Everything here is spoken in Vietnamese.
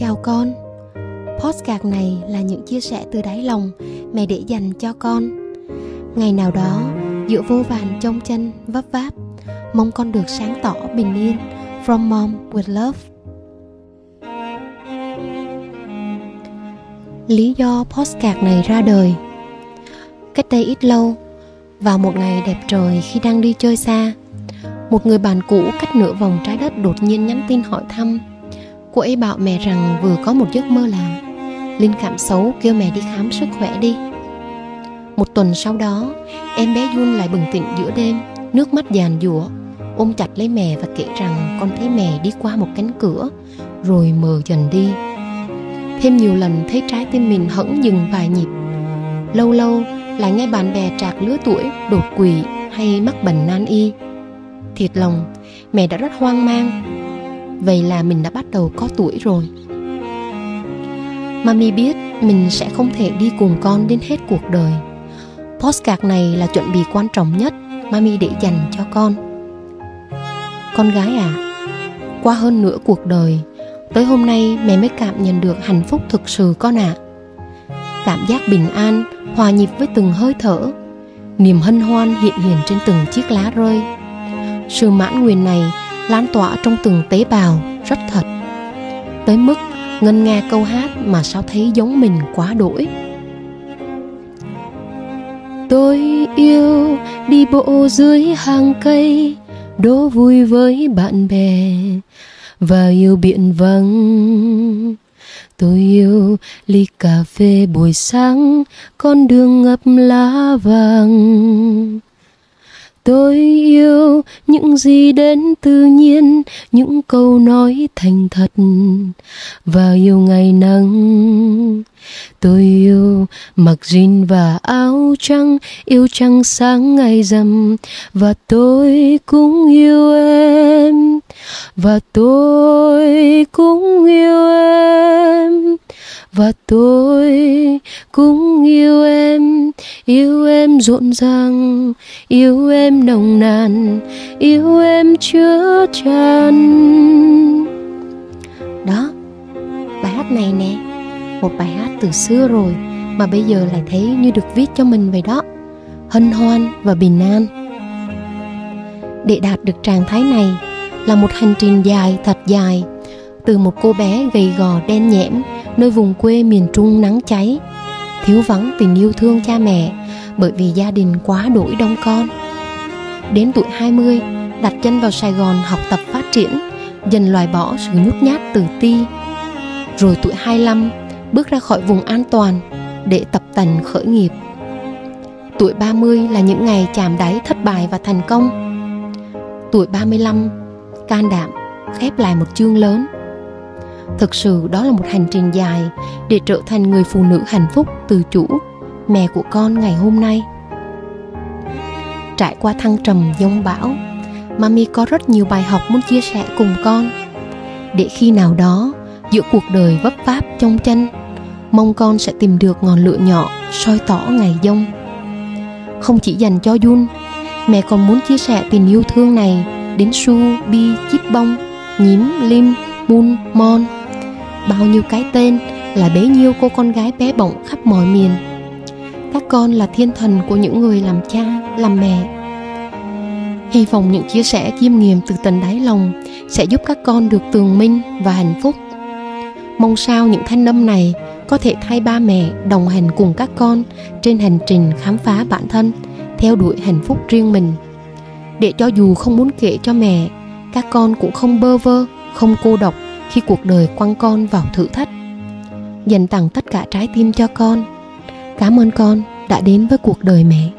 Chào con. Postcard này là những chia sẻ từ đáy lòng mẹ để dành cho con. Ngày nào đó, giữa vô vàn trong chân vấp váp Mong con được sáng tỏ bình yên From Mom with Love. Lý do postcard này ra đời. Cách đây ít lâu Vào một ngày đẹp trời khi đang đi chơi xa Một người bạn cũ cách nửa vòng trái đất đột nhiên nhắn tin hỏi thăm. Cô ấy bảo mẹ rằng vừa có một giấc mơ là Linh cảm xấu kêu mẹ đi khám sức khỏe đi. Một tuần sau đó Em bé Jun lại bừng tỉnh giữa đêm Nước mắt giàn giụa. Ôm chặt lấy mẹ và kể rằng Con thấy mẹ đi qua một cánh cửa Rồi mờ dần đi. Thêm nhiều lần thấy trái tim mình hững dừng vài nhịp. Lâu lâu lại nghe bạn bè trạc lứa tuổi đột quỵ hay mắc bệnh nan y. Thiệt lòng, mẹ đã rất hoang mang. Vậy là mình đã bắt đầu có tuổi rồi. Mami biết mình sẽ không thể đi cùng con đến hết cuộc đời. Postcard này là chuẩn bị quan trọng nhất Mami để dành cho con. Con gái à Qua hơn nửa cuộc đời, Tới hôm nay mẹ mới cảm nhận được hạnh phúc thực sự con ạ. À. Cảm giác bình an, Hòa nhịp với từng hơi thở, Niềm hân hoan hiện hiện trên từng chiếc lá rơi. Sự mãn nguyện này lan tỏa trong từng tế bào, rất thật. Tới mức ngân nga câu hát mà sao thấy giống mình quá đổi tôi yêu đi bộ dưới hàng cây, đố vui với bạn bè, và yêu biển vắng. Tôi yêu ly cà phê buổi sáng, con đường ngập lá vàng tôi yêu những gì đến tự nhiên, những câu nói thành thật. Và yêu ngày nắng, tôi yêu, mặc jean và áo trắng, yêu trăng sáng ngày rằm. Và tôi cũng yêu em, và tôi cũng yêu em và tôi cũng yêu em yêu em rộn ràng, yêu em nồng nàn, yêu em chứa tràn. Đó, bài hát này nè, một bài hát từ xưa rồi mà bây giờ lại thấy như được viết cho mình vậy đó. Hân hoan và bình an. Để đạt được trạng thái này là một hành trình dài thật dài, từ một cô bé gầy gò đen nhẽm nơi vùng quê miền Trung nắng cháy, thiếu vắng tình yêu thương cha mẹ bởi vì gia đình quá đổi đông con. Đến tuổi 20, đặt chân vào Sài Gòn học tập phát triển, dần loại bỏ sự nhút nhát tự ti. Rồi tuổi 25, bước ra khỏi vùng an toàn để tập tành khởi nghiệp. Tuổi 30 là những ngày chạm đáy thất bại và thành công. Tuổi 35, can đảm khép lại một chương lớn thực sự đó là một hành trình dài để trở thành người phụ nữ hạnh phúc từ chủ mẹ của con ngày hôm nay. Trải qua thăng trầm giông bão mami có rất nhiều bài học muốn chia sẻ cùng con. Để khi nào đó giữa cuộc đời vấp váp trong chân mong con sẽ tìm được ngọn lửa nhỏ soi tỏ ngày giông. Không chỉ dành cho Jun mẹ còn muốn chia sẻ tình yêu thương này đến Su, Bi, Chip Bông, Nhím, Lim, mun Mon bao nhiêu cái tên là bấy nhiêu cô con gái bé bỏng khắp mọi miền. Các con là thiên thần của những người làm cha, làm mẹ. Hy vọng những chia sẻ chiêm nghiệm từ tận đáy lòng sẽ giúp các con được tường minh và hạnh phúc. Mong sao những thanh âm này có thể thay ba mẹ đồng hành cùng các con trên hành trình khám phá bản thân theo đuổi hạnh phúc riêng mình. Để cho dù không muốn kể cho mẹ, các con cũng không bơ vơ, không cô độc khi cuộc đời quăng con vào thử thách. Dành tặng tất cả trái tim cho con. Cảm ơn con đã đến với cuộc đời mẹ.